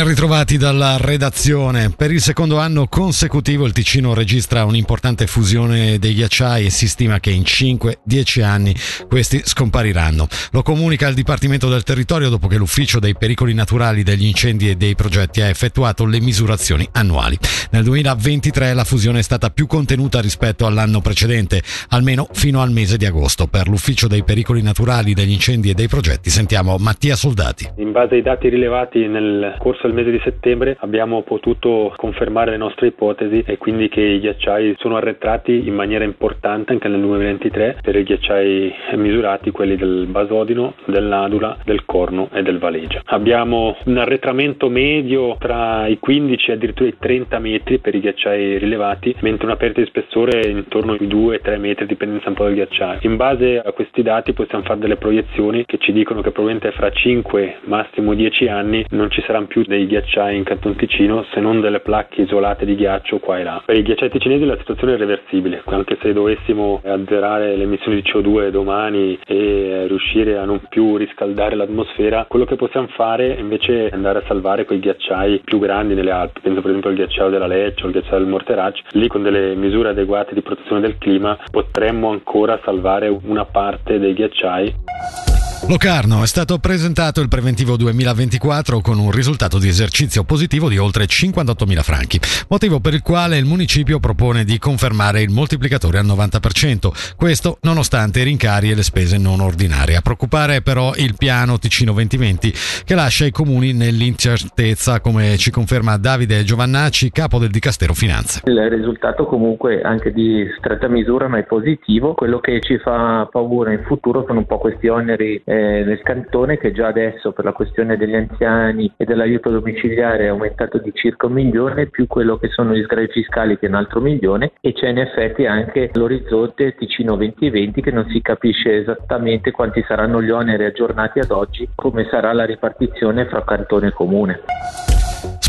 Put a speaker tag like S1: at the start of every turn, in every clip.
S1: Ben ritrovati dalla redazione. Per il secondo anno consecutivo il Ticino registra un'importante fusione dei ghiacciai e si stima che in 5-10 anni questi scompariranno. Lo comunica il Dipartimento del Territorio dopo che l'Ufficio dei pericoli naturali degli incendi e dei progetti ha effettuato le misurazioni annuali. Nel 2023 la fusione è stata più contenuta rispetto all'anno precedente, almeno fino al mese di agosto. Per l'Ufficio dei pericoli naturali degli incendi e dei progetti sentiamo Mattia Soldati.
S2: In base ai dati rilevati nel corso del mese di settembre abbiamo potuto confermare le nostre ipotesi e quindi che i ghiacciai sono arretrati in maniera importante anche nel 2023 per i ghiacciai misurati, quelli del Basodino, del Nadula, del Corno e del Valegia. Abbiamo un arretramento medio tra i 15 e addirittura i 30 metri per i ghiacciai rilevati, mentre una perdita di spessore intorno ai 2-3 metri, dipende un po' dal ghiacciaio. In base a questi dati possiamo fare delle proiezioni che ci dicono che probabilmente fra 5 massimo 10 anni non ci saranno più dei ghiacciai in Canton Ticino se non delle placche isolate di ghiaccio qua e là. Per i ghiacciai ticinesi la situazione è irreversibile, anche se dovessimo azzerare le emissioni di CO2 domani e riuscire a non più riscaldare l'atmosfera, quello che possiamo fare invece è andare a salvare quei ghiacciai più grandi nelle Alpi, penso per esempio al ghiacciaio della Lecce o al ghiacciaio del Morterac, lì con delle misure adeguate di protezione del clima potremmo ancora salvare una parte dei ghiacciai.
S1: Locarno è stato presentato il preventivo 2024 con un risultato di esercizio positivo di oltre 58.000 franchi, motivo per il quale il municipio propone di confermare il moltiplicatore al 90%, questo nonostante i rincari e le spese non ordinarie. A preoccupare però il piano Ticino 2020 che lascia i comuni nell'incertezza, come ci conferma Davide Giovannacci, capo del Dicastero Finanze.
S3: Il risultato comunque anche di stretta misura ma è positivo, quello che ci fa paura in futuro sono un po' questi oneri eh, nel cantone che già adesso per la questione degli anziani e dell'aiuto domiciliare è aumentato di circa un milione più quello che sono gli sgravi fiscali che è un altro milione e c'è in effetti anche l'orizzonte Ticino 2020 che non si capisce esattamente quanti saranno gli oneri aggiornati ad oggi, come sarà la ripartizione fra cantone e comune.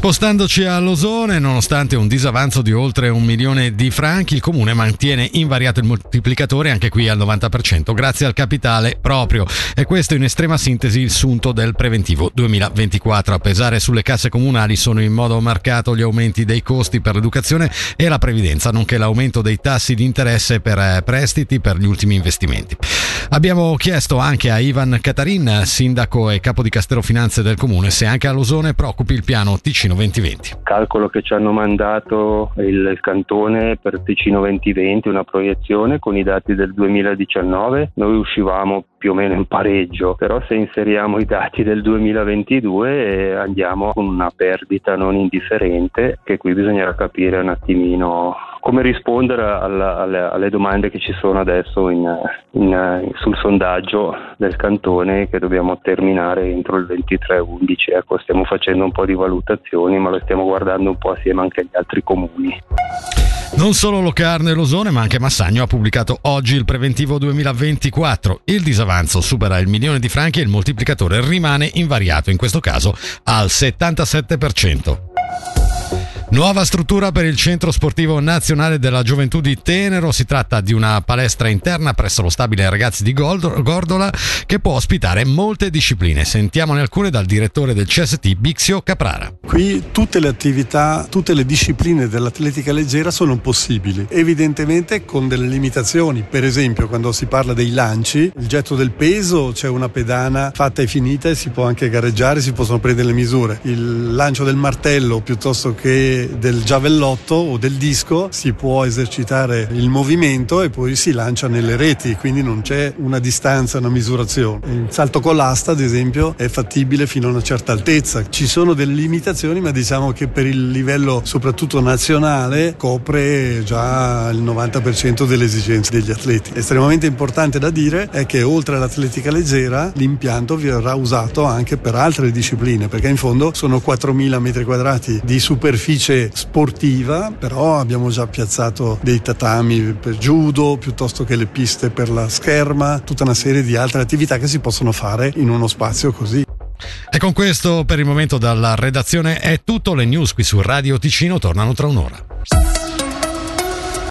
S1: Spostandoci all'Osone, nonostante un disavanzo di oltre un milione di franchi, il comune mantiene invariato il moltiplicatore anche qui al 90%, grazie al capitale proprio. E questo in estrema sintesi il sunto del preventivo 2024. A pesare sulle casse comunali sono in modo marcato gli aumenti dei costi per l'educazione e la previdenza, nonché l'aumento dei tassi di interesse per eh, prestiti per gli ultimi investimenti. Abbiamo chiesto anche a Ivan Catarin, sindaco e capo di Castero Finanze del comune, se anche all'Osone preoccupi il piano Ticino Ticino 2020.
S4: Calcolo che ci hanno mandato il cantone per Ticino 2020, una proiezione con i dati del 2019, noi uscivamo più o meno in pareggio, però se inseriamo i dati del 2022 andiamo con una perdita non indifferente che qui bisognerà capire un attimino come rispondere alla, alle, alle, domande che ci sono adesso in, in, sul sondaggio del cantone che dobbiamo terminare entro il 23-11. Ecco, stiamo facendo un po' di valutazioni, ma lo stiamo guardando un po' assieme anche agli altri comuni.
S1: Non solo Locarno e Losone, ma anche Massagno ha pubblicato oggi il preventivo 2024. Il disavanzo supera il milione di franchi e il moltiplicatore rimane invariato, in questo caso al 77%. Nuova struttura per il Centro Sportivo Nazionale della Gioventù di Tenero. Si tratta di una palestra interna presso lo stabile ragazzi di Gordola che può ospitare molte discipline. Sentiamone alcune dal direttore del CST Bixio Caprara.
S5: Qui tutte le attività, tutte le discipline dell'atletica leggera sono possibili, evidentemente con delle limitazioni. Per esempio, quando si parla dei lanci, il getto del peso, c'è una pedana fatta e finita e si può anche gareggiare, si possono prendere le misure. Il lancio del martello piuttosto che del giavellotto o del disco si può esercitare il movimento e poi si lancia nelle reti, quindi non c'è una distanza, una misurazione. Il salto con l'asta, ad esempio, è fattibile fino a una certa altezza. Ci sono delle limitazioni, ma diciamo che per il livello soprattutto nazionale copre già il 90% delle esigenze degli atleti. Estremamente importante da dire è che oltre all'atletica leggera l'impianto verrà usato anche per altre discipline, perché in fondo sono 4.000 metri quadrati di superficie invece sportiva, però abbiamo già piazzato dei tatami per judo piuttosto che le piste per la scherma, tutta una serie di altre attività che si possono fare in uno spazio così.
S1: E con questo per il momento dalla redazione è tutto, le news qui su Radio Ticino tornano tra un'ora.